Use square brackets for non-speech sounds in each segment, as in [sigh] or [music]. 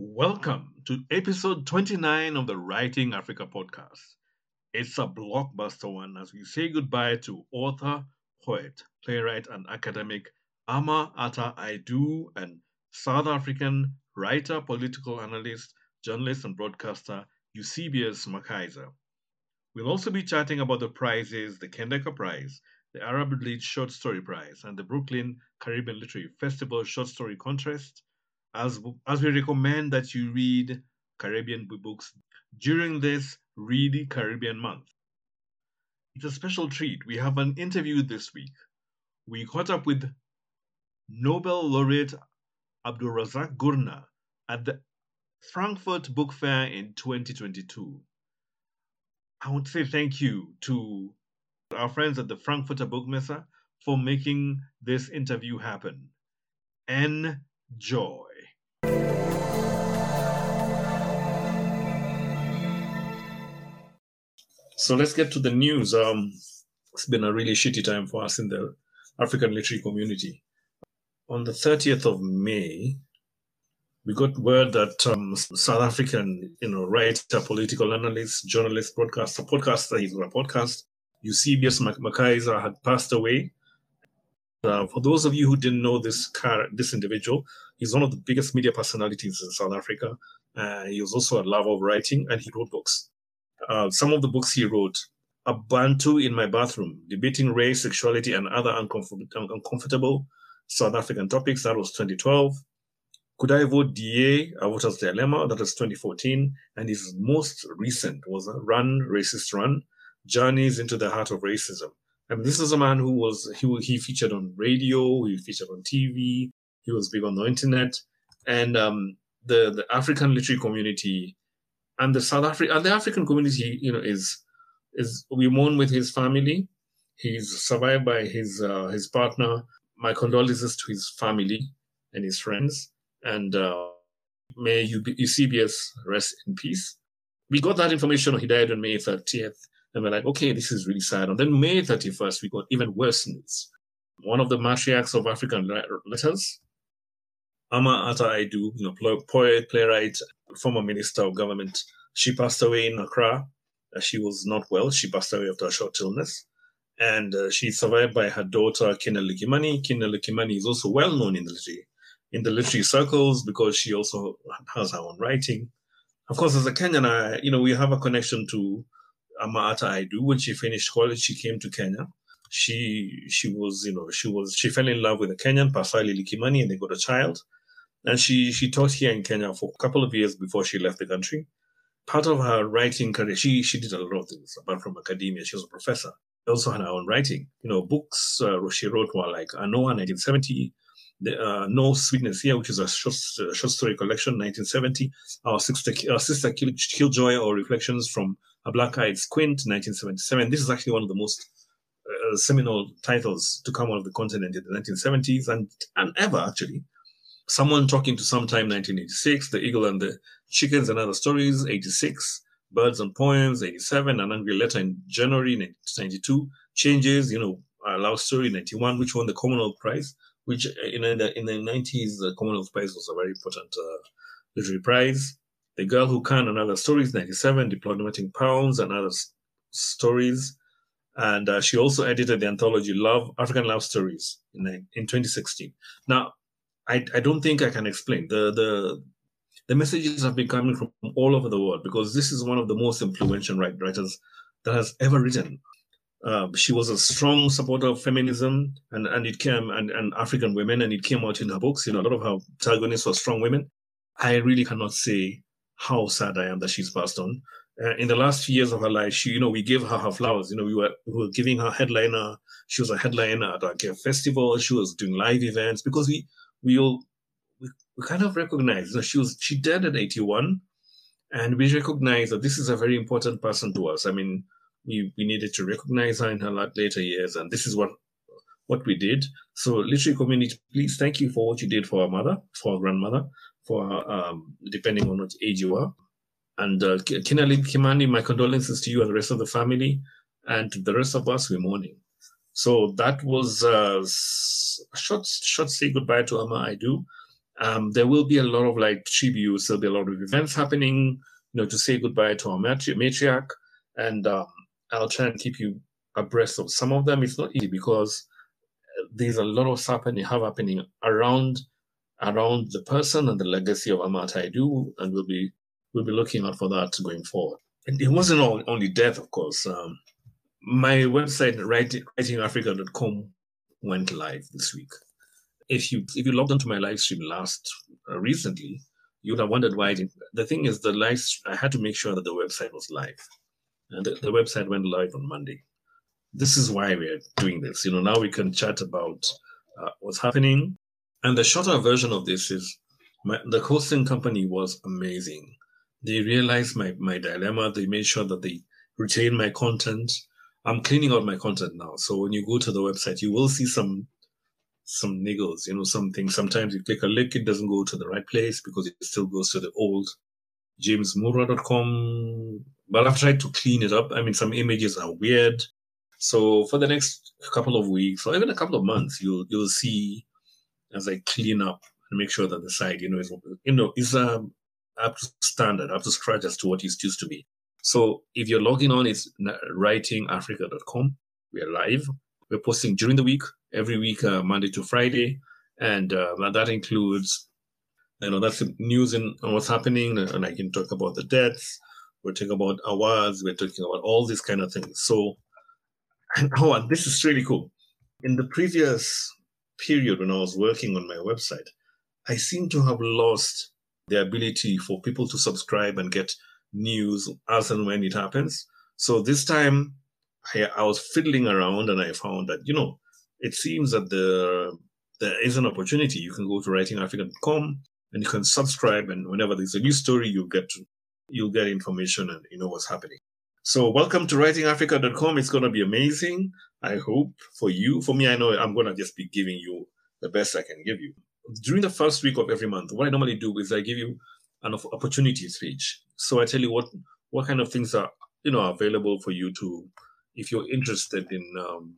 Welcome to episode 29 of the Writing Africa podcast. It's a blockbuster one as we say goodbye to author, poet, playwright, and academic Ama Ata Aidoo and South African writer, political analyst, journalist, and broadcaster Eusebius McKaiser. We'll also be chatting about the prizes the Kendeka Prize, the Arab Lead Short Story Prize, and the Brooklyn Caribbean Literary Festival Short Story Contest as, as we recommend that you read Caribbean books during this Read Caribbean month. It's a special treat. We have an interview this week. We caught up with Nobel laureate Abdulrazak Gurnah at the Frankfurt Book Fair in 2022. I want to say thank you to our friends at the Frankfurter Buchmesse for making this interview happen. Enjoy. So let's get to the news. Um, it's been a really shitty time for us in the African literary community. On the 30th of May, we got word that um, South African, you know, writer, political analyst, journalist, broadcaster, podcaster, he's got a podcast, Eusebius McKaiser had passed away. Uh, for those of you who didn't know this car, this individual, he's one of the biggest media personalities in South Africa. Uh, he was also a lover of writing, and he wrote books. Uh, some of the books he wrote: "A Bantu in My Bathroom: Debating Race, Sexuality, and Other Uncomfortable South African Topics." That was 2012. Could I vote DA? A Voter's Dilemma. That was 2014. And his most recent was Run, Racist Run: Journeys into the Heart of Racism. Mean, this is a man who was he he featured on radio, he featured on TV, he was big on the internet, and um, the the African literary community and the South African and the African community, you know, is is we mourn with his family. He's survived by his uh, his partner. My condolences to his family and his friends, and uh, may Eusebius rest in peace. We got that information. He died on May 30th. And we're like, okay, this is really sad. And then May 31st, we got even worse news. One of the matriarchs of African letters, Ama Ata Aidoo, you know, poet, playwright, former minister of government, she passed away in Accra. Uh, she was not well. She passed away after a short illness. And uh, she's survived by her daughter, Kinna Likimani. Kinna Likimani is also well known in the literary, in the literary circles because she also has her own writing. Of course, as a Kenyan, I, you know, we have a connection to Ama Ata Aidoo. When she finished college, she came to Kenya. She she was you know she was she fell in love with a Kenyan, Pasali Likimani, and they got a child. And she she taught here in Kenya for a couple of years before she left the country. Part of her writing career, she she did a lot of things apart from academia. She was a professor. Also had her own writing. You know, books uh, she wrote were like Anowa, 1970. The, uh, no Sweetness Here, which is a short, uh, short story collection, 1970. Our sister, our sister Kill, Killjoy or Reflections from a Black Eyed Squint, 1977. This is actually one of the most uh, seminal titles to come out of the continent in the 1970s and, and ever, actually. Someone Talking to Sometime, 1986. The Eagle and the Chickens and Other Stories, 86. Birds and Poems, 87. An Angry Letter in January, 1992. Changes, you know, a love story, 91, which won the Commonwealth Prize, which uh, in the, in the 90s, the Commonwealth Prize was a very important uh, literary prize. The Girl Who Can and Other Stories, 97, Diplomatic Pounds and Other S- Stories. And uh, she also edited the anthology Love, African Love Stories in, in 2016. Now, I, I don't think I can explain. The, the, the messages have been coming from all over the world because this is one of the most influential writers that has ever written. Uh, she was a strong supporter of feminism and, and it came and, and African women and it came out in her books. You know, a lot of her protagonists were strong women. I really cannot say how sad I am that she's passed on. Uh, in the last few years of her life, she, you know, we gave her her flowers. You know, we were, we were giving her headliner. She was a headliner at our festival. She was doing live events because we, we all, we, we kind of recognized that she was, she died at 81 and we recognize that this is a very important person to us. I mean, we, we needed to recognize her in her later years. And this is what, what we did. So literary community, please thank you for what you did for our mother, for our grandmother, for um, depending on what age you are. And uh, Kinna Likimani, my condolences to you and the rest of the family, and to the rest of us, we're mourning. So that was uh, a short, short say goodbye to Ama Aidoo. Um, there will be a lot of like tributes. There'll be a lot of events happening, you know, to say goodbye to our matri- matriarch. And um, I'll try and keep you abreast of some of them. It's not easy because there's a lot of stuff happening, have happening around around the person and the legacy of Ama Ata Aidoo, and we'll be we'll be looking out for that going forward. And it wasn't all, only death, of course. Um, my website, writing, writingafrica.com, went live this week. If you if you logged onto my live stream last uh, recently, you would have wondered why. I didn't. The thing is, the live I had to make sure that the website was live, and the, the website went live on Monday. This is why we're doing this. You know, now we can chat about uh, what's happening, and the shorter version of this is my, the hosting company was amazing. They realized my my dilemma. They made sure that they retained my content I'm cleaning out my content now. So when you go to the website, you will see some some niggles, you know, something. Sometimes you click a link, it doesn't go to the right place because it still goes to the old jamesmurua.com. But I've tried to clean it up. I mean, some images are weird. So for the next couple of weeks or even a couple of months, you'll you'll see as I clean up and make sure that the site, you know, is you know is um, up to standard, up to scratch as to what it used to be. So if you're logging on, it's writingafrica.com. We're live. We're posting during the week, every week, uh, Monday to Friday. And uh, that includes, you know, that's the news and what's happening. And I can talk about the deaths. We're talking about awards. We're talking about all these kind of things. So, [clears throat] oh, and this is really cool. In the previous period when I was working on my website, I seem to have lost the ability for people to subscribe and get news as and when it happens. So this time I, I was fiddling around and I found that, you know, it seems that the there is an opportunity. You can go to writingafrica.com and you can subscribe and whenever there's a new story, you get to, you'll get information and you know what's happening. So welcome to writingafrica.com. It's going to be amazing. I hope for you. For me, I know I'm going to just be giving you the best I can give you. During the first week of every month, what I normally do is I give you an opportunities page. So I tell you what what kind of things are you know available for you to if you're interested in um,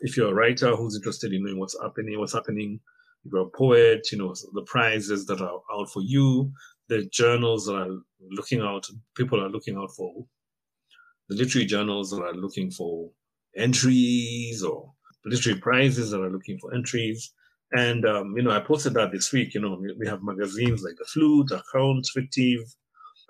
if you're a writer who's interested in knowing what's happening, what's happening. If you're a poet, you know the prizes that are out for you, the journals that are looking out, people are looking out for, the literary journals that are looking for entries or literary prizes that are looking for entries. And, um, you know, I posted that this week. You know, we, have magazines like The Flute, Account, Fictive,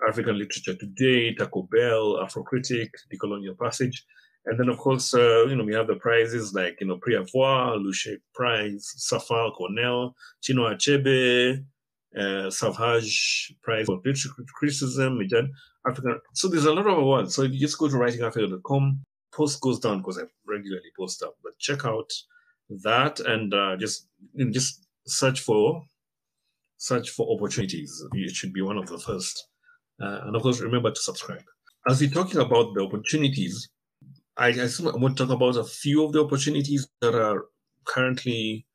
African Literature Today, Taco Bell, Afrocritic, The Colonial Passage. And then, of course, uh, you know, we have the prizes like, you know, Prix Avoir, Luce Prize, Safar, Cornell, Chinua Achebe, uh, Savage Prize for Literature Criticism, African. So there's a lot of awards. So if you just go to writingafrica.com, post goes down because I regularly post up, but check out that and uh, just just search for search for opportunities. It should be one of the first. Uh, and of course, remember to subscribe. As we're talking about the opportunities, I, I want to talk about a few of the opportunities that are currently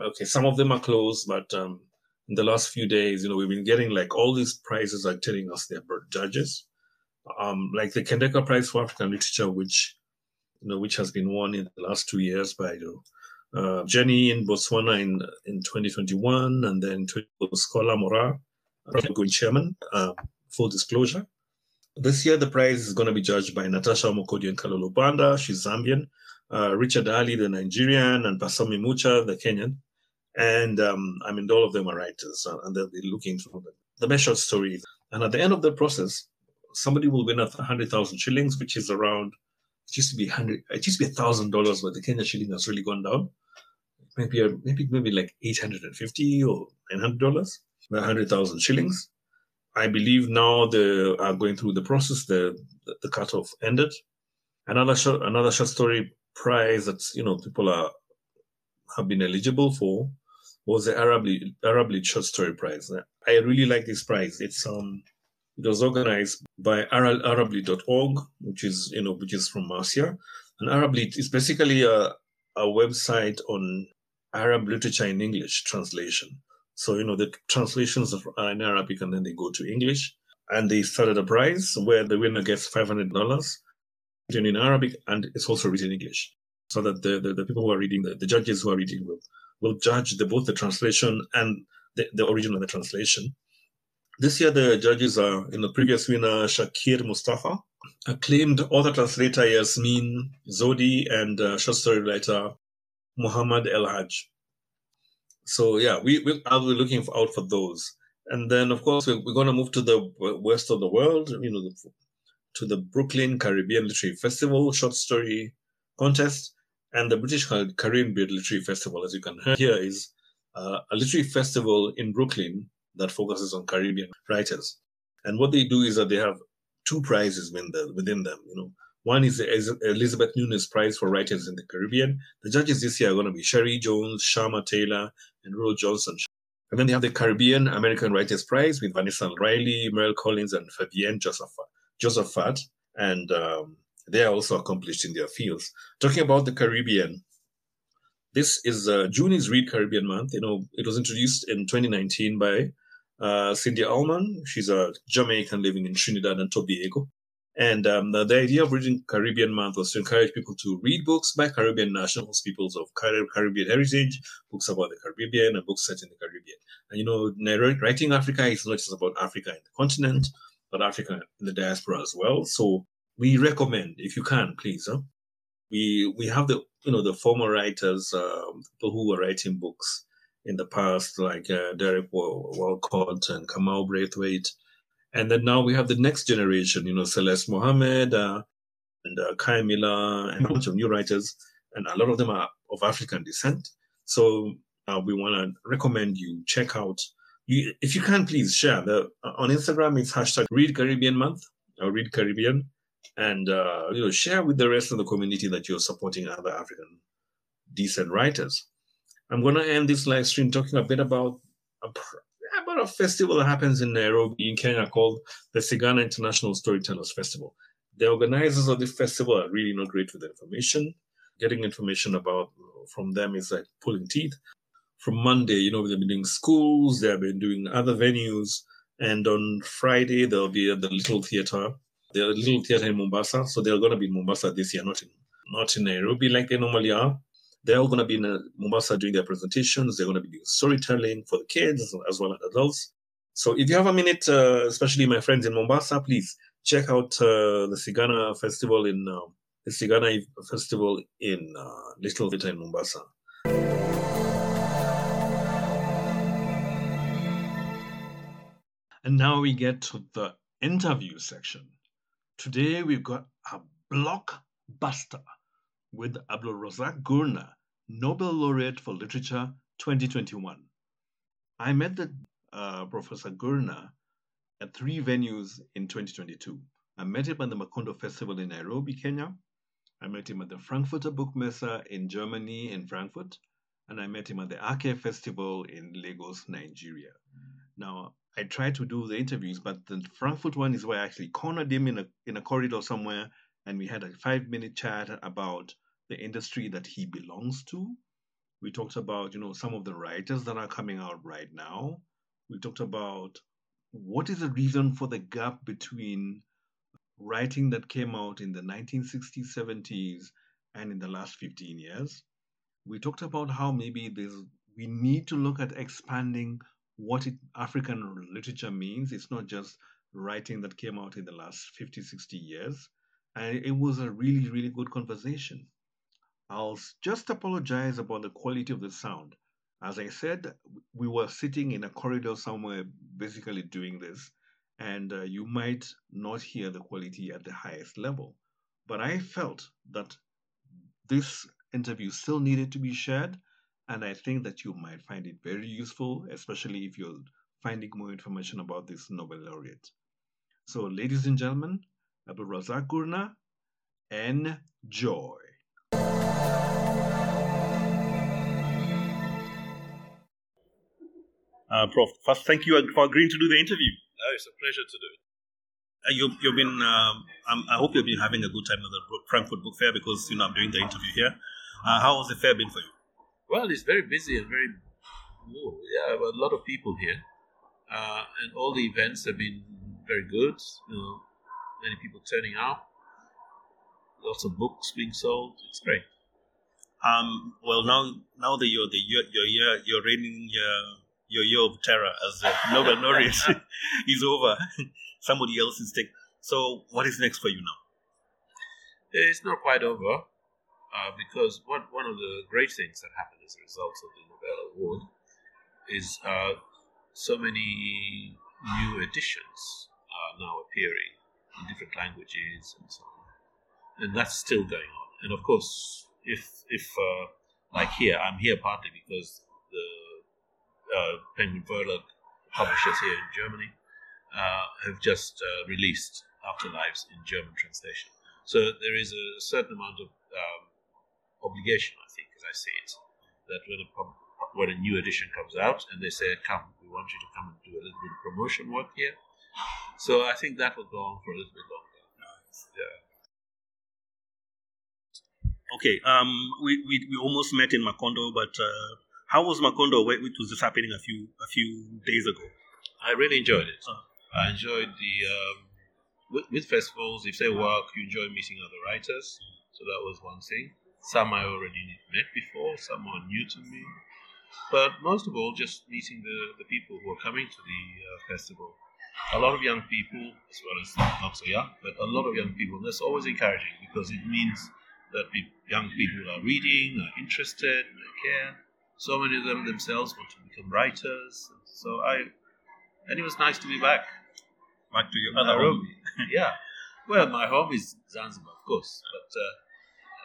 okay. Some of them are closed, but um, in the last few days, you know, we've been getting like all these prizes are telling us they're judges. Um, like the Kendeka Prize for African Literature, which you know, which has been won in the last two years by know, uh, Jenny in Botswana in in 2021, and then Scholar Mora, going chairman. Uh, full disclosure. This year, the prize is going to be judged by Natasha Mokodi and Kalolo Banda, she's Zambian, uh, Richard Ali, the Nigerian, and Pasami Mucha, the Kenyan. And um, I mean, all of them are writers, uh, and they'll be looking for the, the best short story. And at the end of the process, somebody will win a 100,000 shillings, which is around it used to be hundred. It used to be a thousand dollars, but the Kenya shilling has really gone down. Maybe maybe maybe like eight hundred and fifty or nine hundred dollars, hundred thousand shillings. I believe now they are going through the process. The the, the cutoff ended. Another short another short story prize that you know people are have been eligible for was the Arab ArabLit Short Story Prize. I really like this prize. It's um it was organized by arablit.org, which is, you know, which is from Marcia. And ArabLit is basically a, a website on Arab literature in English translation. So, you know, the translations are in Arabic and then they go to English. And they started a prize where the winner gets $500 written in Arabic and it's also written in English. So that the, the, the people who are reading, the, the judges who are reading will, will judge the, both the translation and the, the original and the translation. This year, the judges are in the previous winner, Shakir Mustafa, acclaimed author translator Yasmin Zodi, and uh, short story writer Muhammad El Haj. So yeah, we, we I'll be looking out for those. And then, of course, we're, we're going to move to the west of the world, you know, the, to the Brooklyn Caribbean Literary Festival short story contest and the British Caribbean Literary Festival. As you can hear here, is uh, a literary festival in Brooklyn that focuses on Caribbean writers. And what they do is that they have two prizes within, the, within them. You know, one is the Elizabeth Nunez Prize for Writers in the Caribbean. The judges this year are going to be Sherry Jones, Sharma Taylor, and Ro Johnson. And then they have the Caribbean American Writers Prize with Vanessa Riley, Merle Collins, and Fabienne. Josaphat. And um, they are also accomplished in their fields. Talking about the Caribbean, this is uh, June is Read Caribbean Month. You know, it was introduced in 2019 by uh, Cindy Allman. She's a Jamaican living in Trinidad and Tobago. And um, the, the, idea of reading Caribbean Month was to encourage people to read books by Caribbean nationals, peoples of Caribbean heritage, books about the Caribbean, and books set in the Caribbean. And you know, writing Africa is not just about Africa in the continent, but Africa in the diaspora as well. So we recommend, if you can, please. Huh? We we have the you know the former writers, uh, people who were writing books in the past, like uh, Derek Walcott and Kamau Brathwaite and then now we have the next generation, you know, Celeste Mohammed uh, and uh, Kei Miller and a bunch of new writers. And a lot of them are of African descent. So uh, we want to recommend you check out. You, if you can, please share. The, uh, on Instagram, it's hashtag Read Caribbean Month or Read Caribbean. And, uh, you know, share with the rest of the community that you're supporting other African decent writers. I'm going to end this live stream talking a bit about a, about a festival that happens in Nairobi in Kenya called the Sigana International Storytellers Festival. The organizers of the festival are really not great with information. Getting information about from them is like pulling teeth. From Monday, you know, they've been doing schools, they've been doing other venues, and on Friday they'll be at the Little Theatre, the Little Theatre in Mombasa. So they're going to be in Mombasa this year, not in not in Nairobi like they normally are. They're all going to be in Mombasa doing their presentations. They're going to be doing storytelling for the kids as well as adults. So if you have a minute, uh, especially my friends in Mombasa, please check out uh, the Sigana Festival in uh, the Sigana Festival in uh, Little Vita in Mombasa. And now we get to the interview section. Today we've got a blockbuster with Abdulrazak Gurnah, Nobel Laureate for Literature 2021. I met the, uh, Professor Gurnah at three venues in 2022. I met him at the Macondo Festival in Nairobi, Kenya. I met him at the Frankfurter Buchmesse in Germany, in Frankfurt. And I met him at the Ake Festival in Lagos, Nigeria. Now, I tried to do the interviews, but the Frankfurt one is where I actually cornered him in a, in a corridor somewhere, and we had a five minute chat about the industry that he belongs to. We talked about, you know, some of the writers that are coming out right now. We talked about what is the reason for the gap between writing that came out in the 1960s, 70s, and in the last 15 years. We talked about how maybe there's we need to look at expanding what it, African literature means. It's not just writing that came out in the last 50, 60 years. And it was a really, really good conversation. I'll just apologize about the quality of the sound. As I said, we were sitting in a corridor somewhere basically doing this, and uh, you might not hear the quality at the highest level. But I felt that this interview still needed to be shared, and I think that you might find it very useful, especially if you're finding more information about this Nobel laureate. So, ladies and gentlemen, Abdulrazak Gurnah, enjoy. Uh, Prof, first, thank you for agreeing to do the interview. Oh, it's a pleasure to do it. Uh, you, you've been, um, I hope you've been having a good time at the Frankfurt Book Fair because you know I'm doing the interview here. Uh, how has the fair been for you? Well, it's very busy and very, oh, yeah, a lot of people here, uh, and all the events have been very good. You know, many people turning out, lots of books being sold. It's great. Um, well, now now that you're the you're you're, you're reigning your year of terror as a Nobel laureate [laughs] [laughs] is over. [laughs] Somebody else is taking. So, what is next for you now? It's not quite over uh, because one, one of the great things that happened as a result of the Nobel Award is uh, so many new editions are now appearing in different languages and so on. And that's still going on. And of course, if, if uh, like here, I'm here partly because the Penguin Verlag publishers here in Germany uh, have just uh, released Afterlives in German translation. So there is a certain amount of um, obligation, I think, as I see it, that when a, when a new edition comes out and they say, come, we want you to come and do a little bit of promotion work here. So I think that will go on for a little bit longer. Nice. Yeah. Okay, um, we, we, we almost met in Macondo, but uh, how was Macondo? Which was just happening a few a few days ago. I really enjoyed it. I enjoyed the um, with, with, festivals. If they work, you enjoy meeting other writers. So that was one thing. Some I already met before. Some are new to me. But most of all, just meeting the, the people who are coming to the uh, festival. A lot of young people, as well as not so young, but a lot of young people. And that's always encouraging because it means that young people are reading, are interested, they care. So many of them themselves want to become writers. So I, and it was nice to be back. Back to your other home. [laughs] yeah. Well, my home is Zanzibar, of course, but uh,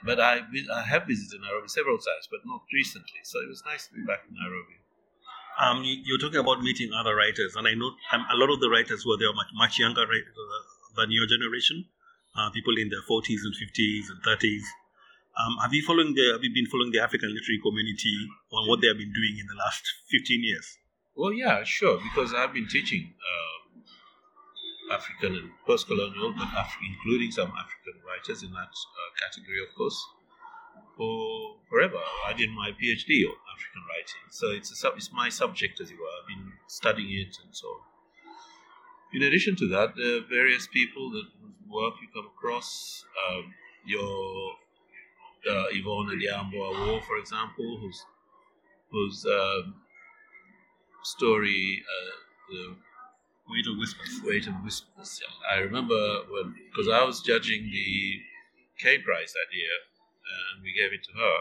but I I have visited Nairobi several times, but not recently. So it was nice to be back in Nairobi. Um, you, are talking about meeting other writers, and I know um, a lot of the writers were there much much younger uh, than your generation, uh, people in their 40s and 50s and 30s. Um, have you following the Have you been following the African literary community on what they have been doing in the last 15 years? Well, yeah, sure, because I've been teaching um, African and post-colonial, but Af- including some African writers in that uh, category, of course, for forever. I did my PhD on African writing, so it's a sub- it's my subject, as it were. I've been studying it and so on. In addition to that, there are various people that work you come across. Um, your uh, Yvonne Owuor, for example, whose whose um, story, uh, the Weight of Whispers. Weight of Whispers. Yeah. I remember when because I was judging the Caine Prize that year, and we gave it to her.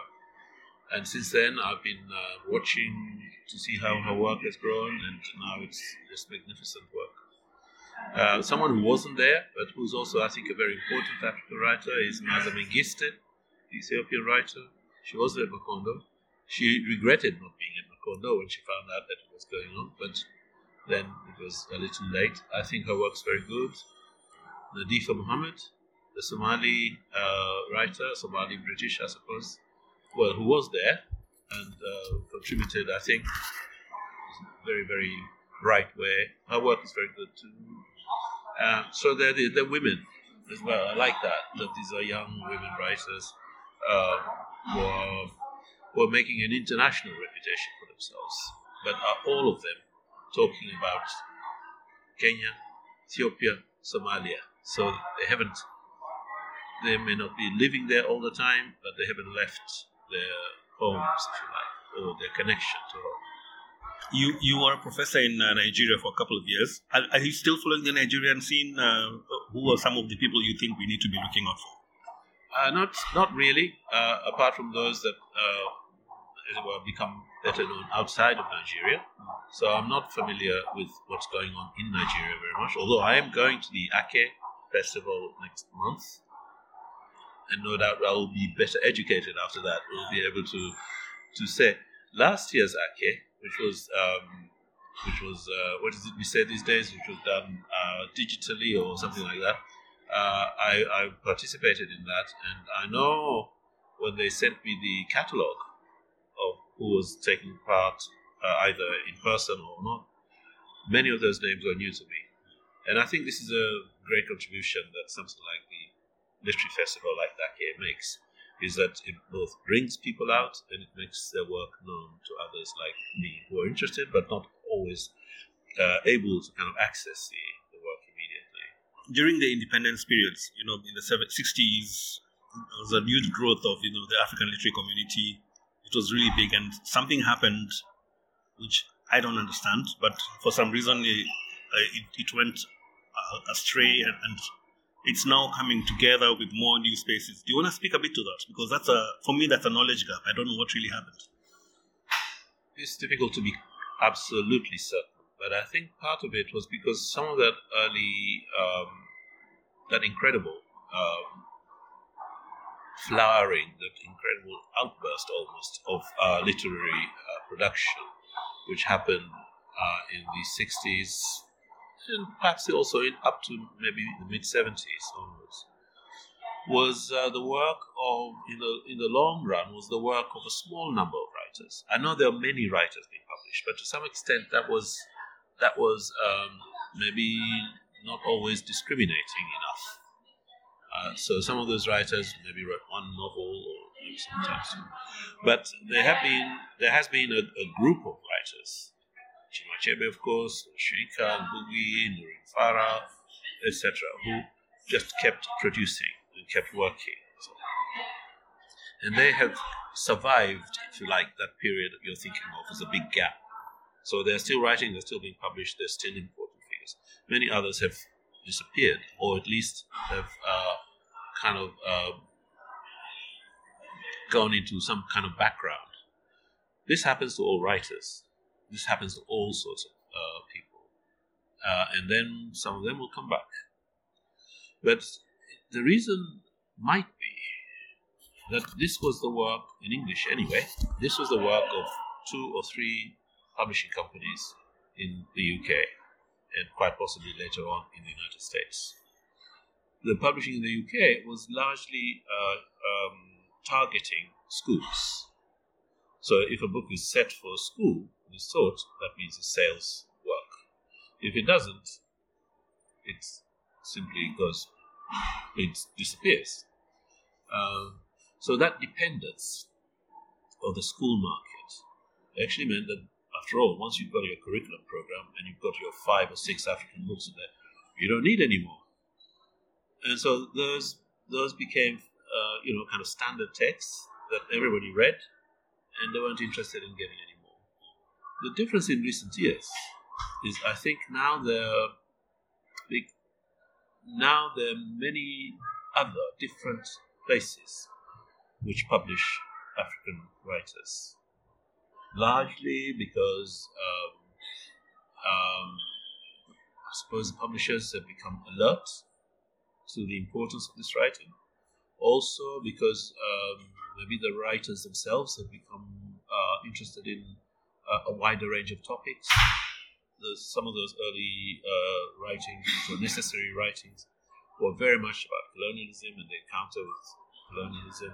And since then, I've been uh, watching to see how her work has grown, and now it's just magnificent work. Uh, someone who wasn't there, but who's also, I think, a very important African writer is Maza Maaza Mengiste, Ethiopian writer. She was at Macondo. She regretted not being at Macondo when she found out that it was going on, but then it was a little late. I think her work's very good. Nadifa Mohamed, the Somali uh, writer, Somali British, I suppose, well, who was there and uh, contributed, I think, very, very bright way. Her work is very good too. Uh, so they're they're women as well. I like that, that these are young women writers uh, were, were making an international reputation for themselves. But are all of them talking about Kenya, Ethiopia, Somalia? So they haven't, they may not be living there all the time, but they haven't left their homes, if you like, or their connection to home. You you were a professor in uh, Nigeria for a couple of years. Are, are, you still following the Nigerian scene? Uh, who are some of the people you think we need to be looking out for? Uh, not not really. Uh, apart from those that uh, as it were become better known outside of Nigeria. So I'm not familiar with what's going on in Nigeria very much. Although I am going to the Ake festival next month, and no doubt I will be better educated after that. We'll be able to to say last year's Ake, which was um, which was uh, what is it we say these days, which was done uh, digitally or something like that I, I participated in that, and I know when they sent me the catalog of who was taking part, uh, either in person or not, many of those names were new to me. And I think this is a great contribution that something like the literary festival like that here makes, is that it both brings people out and it makes their work known to others like me who are interested but not always uh, able to kind of access the during the independence periods, you know, in the 60s, there was a huge growth of, you know, the African literary community. It was really big, and something happened which I don't understand, but for some reason it, it, it went uh, astray and, and it's now coming together with more new spaces. Do you want to speak a bit to that? Because that's a for me that's a knowledge gap. I don't know what really happened. It's difficult to be absolutely certain, but I think part of it was because some of that early, um, that incredible um, flowering, that incredible outburst almost of uh, literary uh, production, which happened uh, in the 60s and perhaps also in, up to maybe the mid 70s onwards, was uh, the work of, in the, in the long run, was the work of a small number of writers. I know there are many writers being published, but to some extent that was, that was um, maybe not always discriminating enough. Uh, so some of those writers maybe wrote one novel or maybe sometimes. But there have been there has been a, a group of writers Chinua Achebe, of course, Soyinka, Ngugi, Nuruddin Farah, etc., who just kept producing and kept working. So, and they have survived, if you like, that period that you're thinking of as a big gap. So they're still writing, they're still being published, they're still important figures. Many others have disappeared, or at least have uh, kind of uh, gone into some kind of background. This happens to all writers. This happens to all sorts of uh, people. Uh, and then some of them will come back. But the reason might be that this was the work, in English anyway, this was the work of two or three publishing companies in the UK and quite possibly later on in the United States. The publishing in the UK was largely uh, um, targeting schools. So if a book is set for a school, this sort, that means the sales work. If it doesn't, it simply goes, it disappears. Um, so that dependence of the school market actually meant that, after all, once you've got your curriculum program and you've got your five or six African books in there, you don't need any more. And so those those became, uh, you know, kind of standard texts that everybody read, and they weren't interested in getting any more. the difference in recent years is I think now there big, now there are many other different places which publish African writers, largely because um, um, I suppose the publishers have become alert to the importance of this writing. Also, because um, maybe the writers themselves have become uh, interested in a, a wider range of topics. Some of those early uh, writings, or necessary writings, were very much about colonialism and the encounter with colonialism.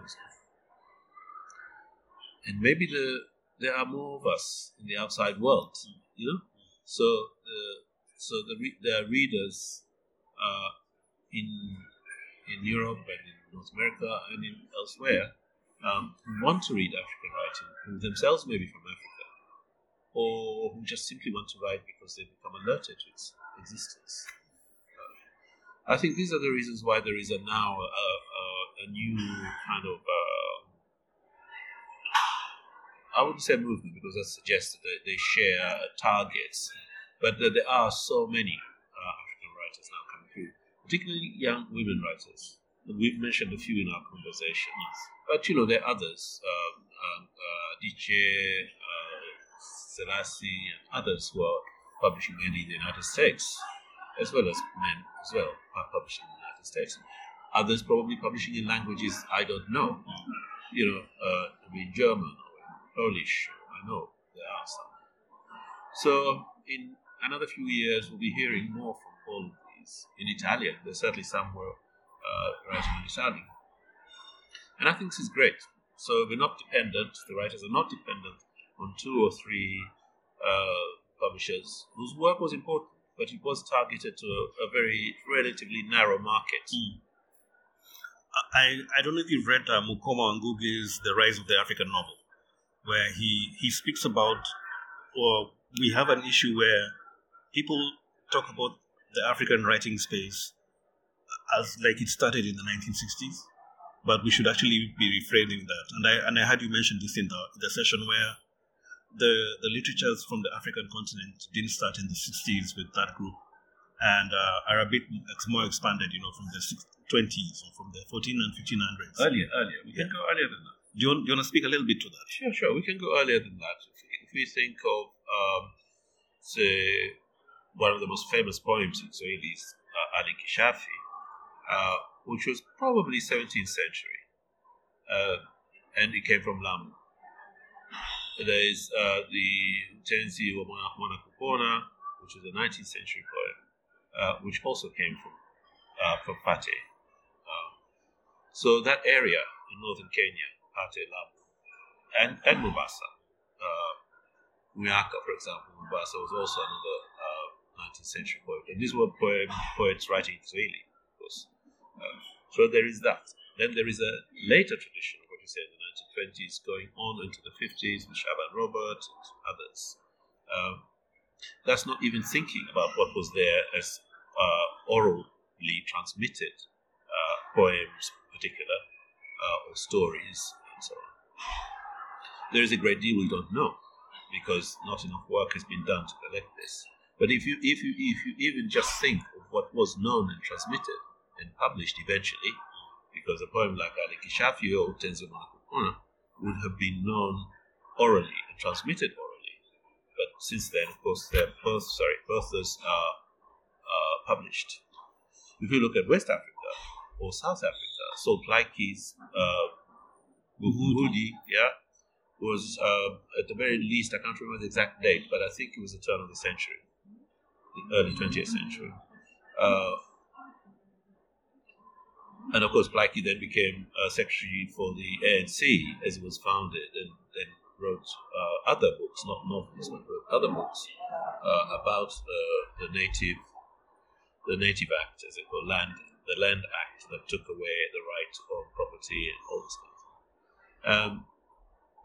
And maybe the, there are more of us in the outside world, you know. So the so the there are readers uh, in in Europe and in North America and in elsewhere um, who want to read African writing, who themselves may be from Africa or who just simply want to write because they become alerted to its existence. Uh, I think these are the reasons why there is a now a, a, a new kind of uh, I wouldn't say movement because that suggests that they, share targets, but there are so many uh, African writers now coming through, particularly young women writers. We've mentioned a few in our conversation, but you know there are others. Um, um, uh, DJ, Selassie, and others who are publishing mainly in the United States, as well as men as well are publishing in the United States. Others probably publishing in languages I don't know, you know, uh, German Polish. I know there are some. So in another few years, we'll be hearing more from all of these. In Italian, there's certainly some who are uh, writing in Italian. And I think this is great. So we're not dependent, the writers are not dependent on two or three uh, publishers whose work was important, but it was targeted to a, a very relatively narrow market. Mm. I, I don't know if you've read uh, Mukoma Ngugi's The Rise of the African Novel, where he, he speaks about, or we have an issue where people talk about the African writing space as like it started in the 1960s, but we should actually be reframing that. And I, and I had you mention this in the, the session where the the literatures from the African continent didn't start in the 60s with that group, and uh, are a bit more expanded, you know, from the 20s or from the 14 and 1500s. Earlier, earlier. We can go earlier than that. Do you, want, do you want to speak a little bit to that? Sure, sure. We can go earlier than that. If, we think of, um, say, one of the most famous poems in Swahili is uh, Al-Inkishafi, uh, which was probably 17th century, uh, and it came from Lamu. There is uh, the Tenzi wa Mwana Kupona, which is a 19th century poem, uh, which also came from uh, from Pate. Uh, so that area in northern Kenya, Lamu, and, and Mombasa, uh, Muyaka, for example, Mubasa was also another 19th uh, century poet. And these were poem, poets writing Swahili, of course. Uh, so there is that. Then there is a later tradition of what you say in the 1920s going on into the 50s with Shaaban Robert and others. Um, that's not even thinking about what was there as uh, orally transmitted uh, poems, in particular, uh, or stories, so. There is a great deal we don't know because not enough work has been done to collect this. But if you if you if you even just think of what was known and transmitted and published eventually, because a poem like Al-Inkishafi or Tenzo Manakukuna would have been known orally and transmitted orally. But since then, of course, their both sorry, those are uh, published. If you look at West Africa or South Africa, so Plaatje's uh, yeah, was uh, at the very least, I can't remember the exact date, but I think it was the turn of the century, the early 20th century. Uh, and of course, Plaatje then became uh, secretary for the ANC as it was founded, and then wrote uh, other books, not novels, but wrote other books uh, about the native, the Native Act, as it were, land, the Land Act that took away the right of property and all this stuff. Um,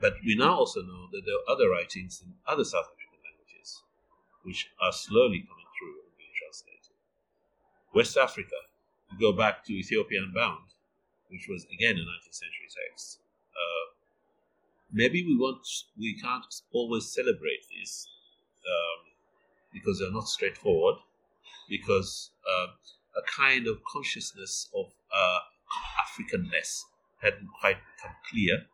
but we now also know that there are other writings in other South African languages, which are slowly coming through and being translated. West Africa we go back to Ethiopia Unbound, which was again a 19th century text. Uh, maybe we want we can't always celebrate these um, because they're not straightforward, because uh, a kind of consciousness of uh, Africanness hadn't quite become clear,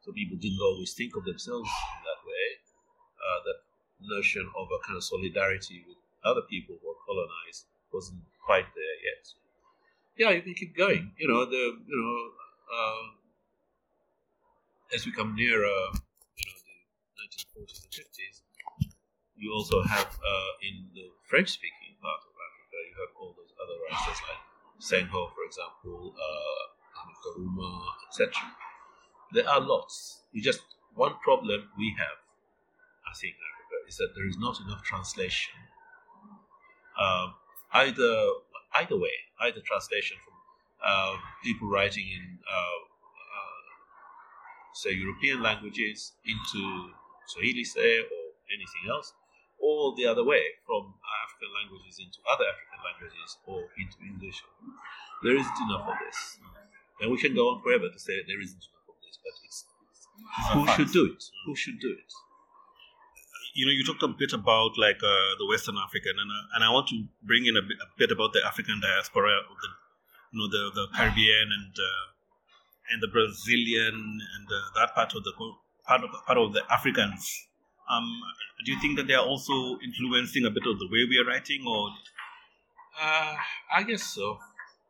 so people didn't always think of themselves in that way. Uh, that notion of a kind of solidarity with other people who were colonized wasn't quite there yet yeah, you can keep going. You know, the you know, uh, as we come nearer, you know, the 1940s and 50s, you also have uh, in the French-speaking part of Africa, you have all those other writers like Senghor, for example, uh, Kourouma, etc. There are lots. We just one problem we have, I think, is that there is not enough translation. Um, either either way, either translation from uh, people writing in, uh, uh, say, European languages into Swahili, say, or anything else, or the other way, from African languages into other African languages or into English. There isn't enough of this. And we can go on forever to say there isn't enough of this, but it's, it's who should do it? Who should do it? you know, you talked a bit about like uh, the Western African, and uh, and I want to bring in a bit, a bit about the African diaspora, the, you know, the the Caribbean and uh, and the Brazilian and uh, that part of the part of part of the Africans. Um, do you think that they are also influencing a bit of the way we are writing, or? Uh, I guess so.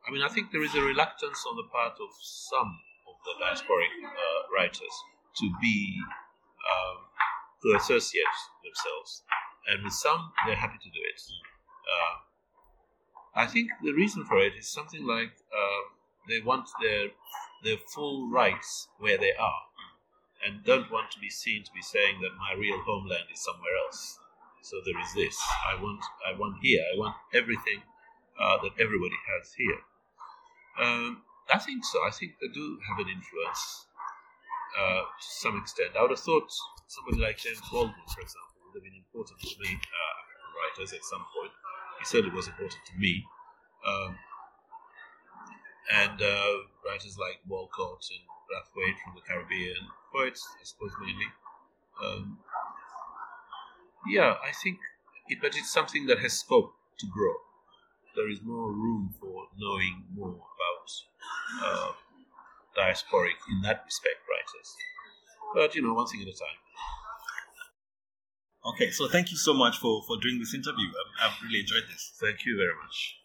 I mean, I think there is a reluctance on the part of some of the diasporic uh, writers to be um, to associate themselves. And with some, they're happy to do it. Uh, I think the reason for it is something like uh, they want their their full rights where they are, and don't want to be seen to be saying that my real homeland is somewhere else. So there is this. I want I want here. I want everything uh, that everybody has here. Um, I think so. I think they do have an influence uh, to some extent. I would have thought somebody like James Baldwin, for example, would have been important to me, uh, writers at some point. He certainly was important to me. Um, and uh, writers like Walcott and Brathwaite from the Caribbean, poets, I suppose, mainly. Um, Yeah, I think, it, but it's something that has scope to grow. There is more room for knowing more about uh, diasporic, in that respect, writers. But, you know, one thing at a time. Okay, so thank you so much for, for doing this interview. I've, I've really enjoyed this. Thank you very much.